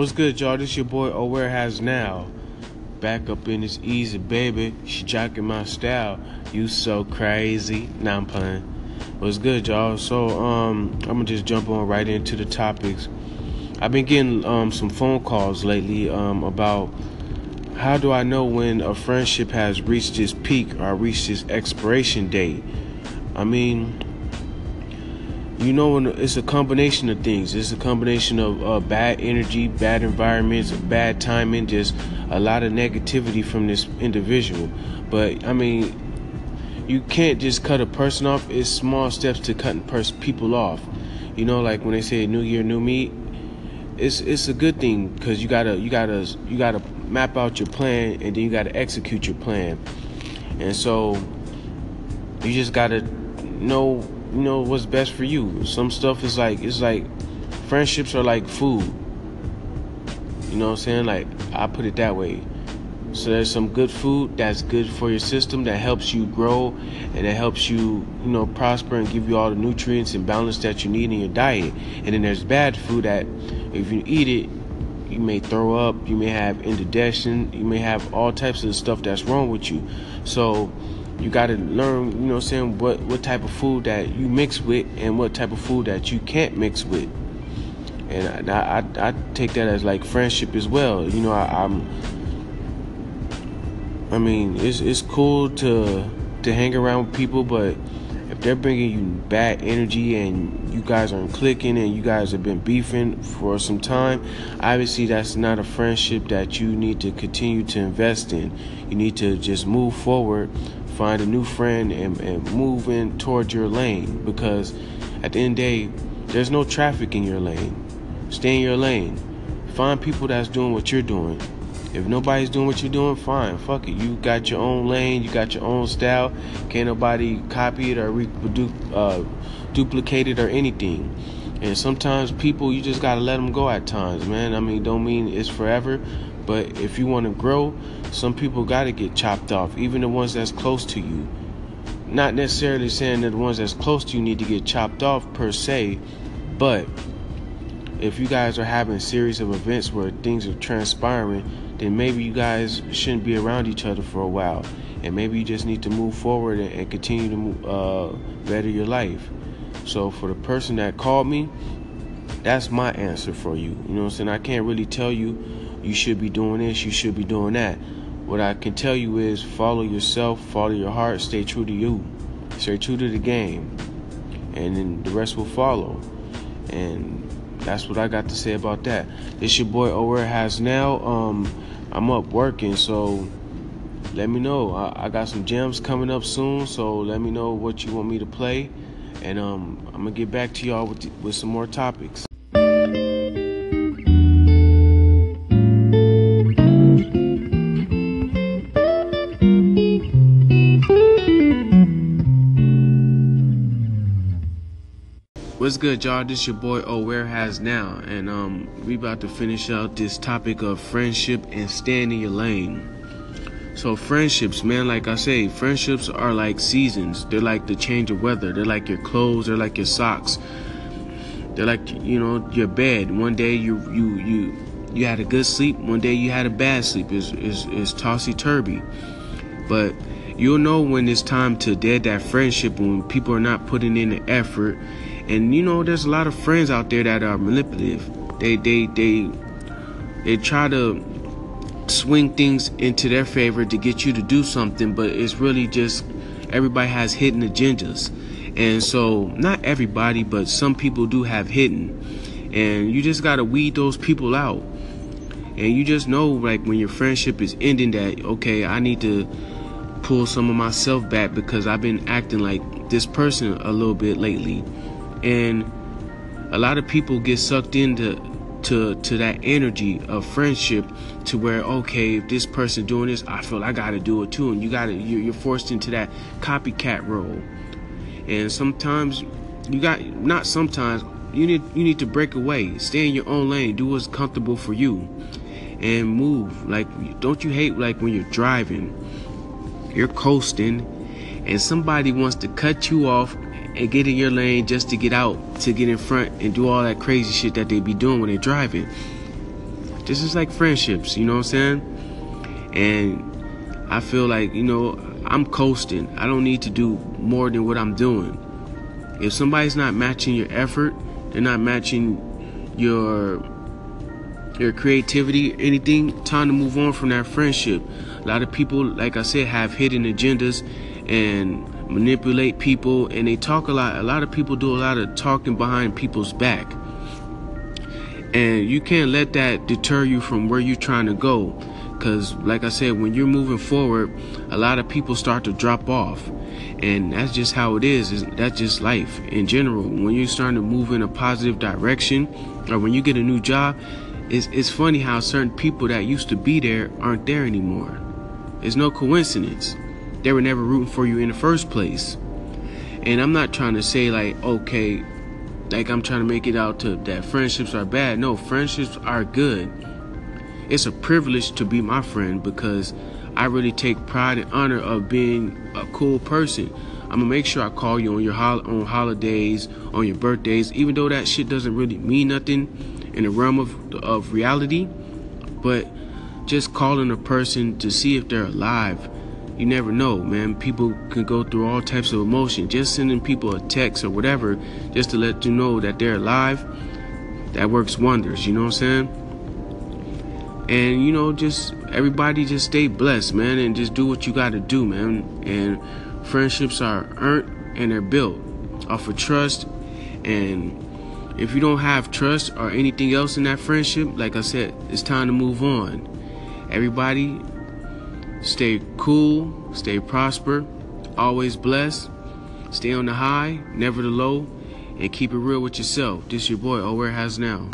What's good, y'all? This your boy Aware Has Now. Back up in this easy, baby. She jocking my style. You so crazy. Nah, I'm playing. What's good, y'all? So, um, I'm gonna just jump on right into the topics. I've been getting um some phone calls lately um about how do I know when a friendship has reached its peak or reached its expiration date? I mean, you know it's a combination of things. It's a combination of uh, bad energy bad environments bad timing just a lot of negativity from this individual. But i mean you can't just cut a person off. It's small steps to cutting pers- people off. You know like when they say new year new me it's it's a good thing because you gotta you gotta you gotta map out your plan and then you gotta execute your plan. And so you just gotta know you know what's best for you. Some stuff is like it's like friendships are like food. You know what I'm saying? Like I put it that way. So there's some good food that's good for your system that helps you grow and it helps you, you know, prosper and give you all the nutrients and balance that you need in your diet. And then there's bad food that if you eat it, you may throw up, you may have indigestion, you may have all types of stuff that's wrong with you. So you got to learn, you know what I'm saying, what, what type of food that you mix with and what type of food that you can't mix with. And I, I, I take that as like friendship as well. You know, I, I'm, I mean, it's, it's cool to, to hang around with people, but if they're bringing you bad energy and you guys aren't clicking and you guys have been beefing for some time, obviously that's not a friendship that you need to continue to invest in. You need to just move forward find a new friend and, and move in towards your lane because at the end of the day, there's no traffic in your lane. Stay in your lane. Find people that's doing what you're doing. If nobody's doing what you're doing, fine. Fuck it. You got your own lane. You got your own style. Can't nobody copy it or reproduce, uh, duplicate it or anything. And sometimes people, you just gotta let them go at times, man. I mean, don't mean it's forever, but if you want to grow, some people got to get chopped off, even the ones that's close to you. Not necessarily saying that the ones that's close to you need to get chopped off per se, but if you guys are having a series of events where things are transpiring, then maybe you guys shouldn't be around each other for a while. And maybe you just need to move forward and, continue to uh, better your life. So for the person that called me, that's my answer for you. You know what I'm saying? I can't really tell you you should be doing this, you should be doing that. What I can tell you is follow yourself, follow your heart, stay true to you, stay true to the game, and then the rest will follow. And that's what I got to say about that. This your boy O'Ware has now. Um, I'm up working, so let me know. I, I, got some gems coming up soon, so let me know what you want me to play, and um, I'm gonna get back to y'all with with some more topics. What's good, y'all? This your boy Aware Has Now, and um, we about to finish out this topic of friendship and standing in your lane. So friendships, man, like I say, friendships are like seasons. They're like the change of weather. They're like your clothes. They're like your socks. They're like you know your bed. One day you you you you had a good sleep. One day you had a bad sleep. Is is is tossy turvy. But you'll know when it's time to dead that friendship when people are not putting in the effort and you know, there's a lot of friends out there that are manipulative. They they they they try to swing things into their favor to get you to do something, but it's really just everybody has hidden agendas. And so not everybody, but some people do have hidden. And you just gotta weed those people out. And you just know like when your friendship is ending that, okay, I need to pull some of myself back because I've been acting like this person a little bit lately. And a lot of people get sucked into to to that energy of friendship to where okay if this person doing this i feel i gotta do it too. And you gotta you're forced into that copycat role. And sometimes you got not sometimes you need you need to break away. Stay in your own lane. Do what's comfortable for you. And move. Like don't you hate like when you're driving you're coasting and somebody wants to cut you off and get in your lane just to get out, to get in front and do all that crazy shit that they be doing when they're driving. This is like friendships, you know what I'm saying? And I feel like, you know, I'm coasting. I don't need to do more than what I'm doing. If somebody's not matching your effort, they're not matching your your creativity, anything, time to move on from that friendship. A lot of people, like I said, have hidden agendas and manipulate people and they talk a lot. A lot of people do a lot of talking behind people's back. And you can't let that deter you from where you're trying to go. Because, like I said, when you're moving forward, a lot of people start to drop off. And that's just how it is. That's just life in general. When you're starting to move in a positive direction, or when you get a new job, it's, it's funny how certain people that used to be there aren't there anymore. It's no coincidence. They were never rooting for you in the first place. And I'm not trying to say, like, okay, like I'm trying to make it out to that friendships are bad. No, friendships are good. It's a privilege to be my friend because I really take pride and honor of being a cool person. I'm gonna make sure I call you on your hol- on holidays, on your birthdays, even though that shit doesn't really mean nothing in the realm of of reality. But just calling a person to see if they're alive you never know, man. People can go through all types of emotion. Just sending people a text or whatever, just to let you know that they're alive, that works wonders. You know what I'm saying? And you know, just everybody just stay blessed, man, and just do what you got to do, man. And friendships are earned and they're built off of trust. And if you don't have trust or anything else in that friendship, like I said, it's time to move on. Everybody Stay cool, stay prosper, always blessed, stay on the high, never the low, and keep it real with yourself. This your boy, Where Has Now.